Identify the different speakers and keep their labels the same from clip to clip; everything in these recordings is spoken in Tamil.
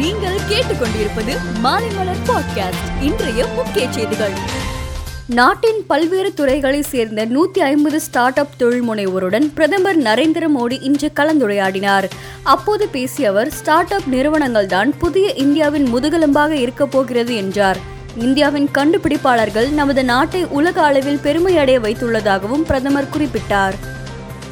Speaker 1: நீங்கள் கேட்டுக்கொண்டிருப்பது மாலைமலர் பாட்காஸ்ட் இன்றைய முக்கிய செய்திகள். நாட்டின் பல்வேறு துறைகளை சேர்ந்த நூத்தி ஐம்பது ஸ்டார்ட் அப் தொழில் முனைவோருடன் பிரதமர் நரேந்திர மோடி இன்று கலந்துரையாடினார். அப்போது பேசிய அவர் ஸ்டார்ட் அப் நிறுவனங்கள் தான் புதிய இந்தியாவின் முதுகெலும்பாக இருக்கப் போகிறது என்றார். இந்தியாவின் கண்டுபிடிப்பாளர்கள் நமது நாட்டை உலக அளவில் பெருமையடைய வைத்துள்ளதாகவும் பிரதமர் குறிப்பிட்டார்.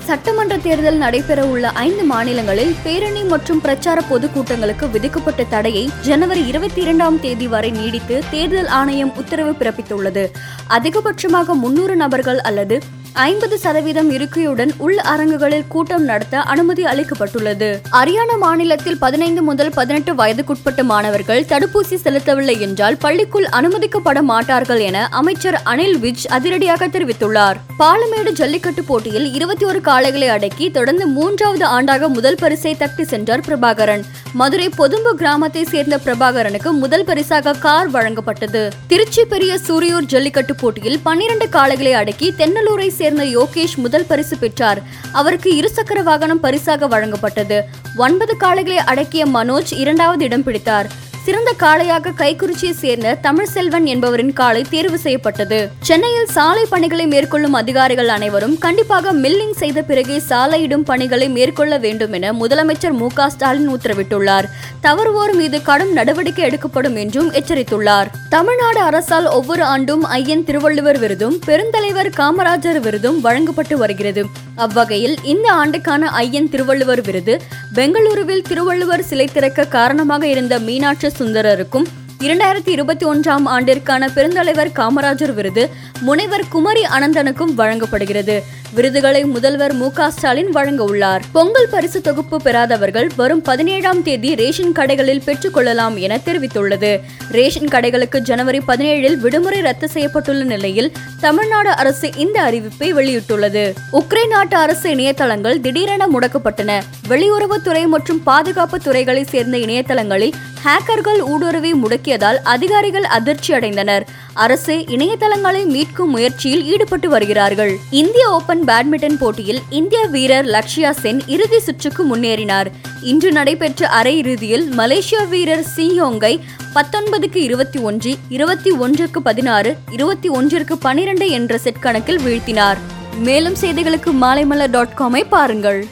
Speaker 1: சட்டமன்ற தேர்தல் நடைபெற உள்ள ஐந்து மாநிலங்களில் பேரணி மற்றும் பிரச்சார பொதுக்கூட்டங்களுக்கு விதிக்கப்பட்ட தடையை ஜனவரி இருபத்தி இரண்டாம் தேதி வரை நீடித்து தேர்தல் ஆணையம் உத்தரவு பிறப்பித்துள்ளது. அதிகபட்சமாக முன்னூறு நபர்கள் அல்லது ஐம்பது சதவீதம் இருக்கையுடன் உள் அரங்குகளில் கூட்டம் நடத்த அனுமதி அளிக்கப்பட்டுள்ளது. அரியானா மாநிலத்தில் பதினைந்து முதல் பதினெட்டு வயதுக்குட்பட்ட மாணவர்கள் தடுப்பூசி செலுத்தவில்லை என்றால் பள்ளிக்குள் அனுமதிக்கப்பட மாட்டார்கள் என அமைச்சர் அனில் விஜ் அதிரடியாக தெரிவித்துள்ளார். பாலமேடு ஜல்லிக்கட்டு போட்டியில் இருபத்தி ஒரு காளைகளை அடக்கி தொடர்ந்து மூன்றாவது ஆண்டாக முதல் பரிசை தட்டி சென்றார் பிரபாகரன். மதுரை பொதும்பு கிராமத்தை சேர்ந்த பிரபாகரனுக்கு முதல் பரிசாக கார் வழங்கப்பட்டது. திருச்சி பெரிய சூரியூர் ஜல்லிக்கட்டு போட்டியில் பன்னிரண்டு காளைகளை அடக்கி தென்னலூரை சேர்ந்த யோகேஷ் முதல் பரிசு பெற்றார். அவருக்கு இருசக்கர வாகனம் பரிசாக வழங்கப்பட்டது. ஒன்பது காளைகளை அடக்கிய மனோஜ் இரண்டாவது இடம் பிடித்தார். சிறந்த காளையாக கைக்குறிச்சியை சேர்ந்த தமிழ் செல்வன் என்பவரின் காலை தேர்வு செய்யப்பட்டது. சென்னையில் சாலை பணிகளை மேற்கொள்ளும் அதிகாரிகள் அனைவரும் கண்டிப்பாக மில்லிங் செய்த பிறகே சாலையிடும் பணிகளை மேற்கொள்ள வேண்டும் என முதலமைச்சர் மு ஸ்டாலின் உத்தரவிட்டுள்ளார். தவறுவோர் மீது கடும் நடவடிக்கை எடுக்கப்படும் என்றும் எச்சரித்துள்ளார். தமிழ்நாடு அரசால் ஒவ்வொரு ஆண்டும் ஐயன் திருவள்ளுவர் விருதும் பெருந்தலைவர் காமராஜர் விருதும் வழங்கப்பட்டு வருகிறது. அவ்வகையில் இந்த ஆண்டுக்கான ஐயன் திருவள்ளுவர் விருது பெங்களூருவில் திருவள்ளுவர் சிலை திறக்க காரணமாக இருந்த மீனாட்சி சுந்தரருக்கும் இரண்டாயிரத்தி இருபத்தி ஒன்றாம் ஆண்டிற்கான பெருந்தலைவர் காமராஜர் விருது முனைவர் குமரி அனந்தனுக்கும் வழங்கப்படுகிறது. விருதுகளை முதல்வர் மு ஸ்டாலின் வழங்க உள்ளார். பொங்கல் பரிசு தொகுப்பு பெறாதவர்கள் வரும் பதினேழாம் தேதி ரேஷன் கடைகளில் பெற்றுக் கொள்ளலாம் என தெரிவித்துள்ளது. ரேஷன் கடைகளுக்கு ஜனவரி பதினேழில் விடுமுறை ரத்து செய்யப்பட்டுள்ள நிலையில் தமிழ்நாடு அரசு இந்த அறிவிப்பை வெளியிட்டுள்ளது. உக்ரைன் நாட்டு அரசு இணையதளங்கள் திடீரென முடக்கப்பட்டன. வெளியுறவுத்துறை மற்றும் பாதுகாப்பு துறைகளை சேர்ந்த இணையதளங்களில் ஹேக்கர்கள் ஊடுருவி தாக்கியதால் அதிகாரிகள் அதிர்ச்சி அடைந்தனர். அரசு இணையதளங்களை மீட்கும் முயற்சியில் ஈடுபட்டு வருகிறார்கள். இந்திய ஓபன் பேட்மிண்டன் போட்டியில் இந்திய வீரர் லக்ஷயா சென் இறுதி சுற்றுக்கு முன்னேறினார். இன்று நடைபெற்ற அரையிறுதியில் மலேசிய வீரர் சியோங்கை பத்தொன்பதுக்கு இருபத்தி ஒன்று இருபத்தி ஒன்றுக்கு பதினாறு இருபத்தி ஒன்றிற்கு பனிரெண்டு என்ற செட் கணக்கில் வீழ்த்தினார். மேலும் செய்திகளுக்கு மாலைமலர் டாட் காமை பாருங்கள்.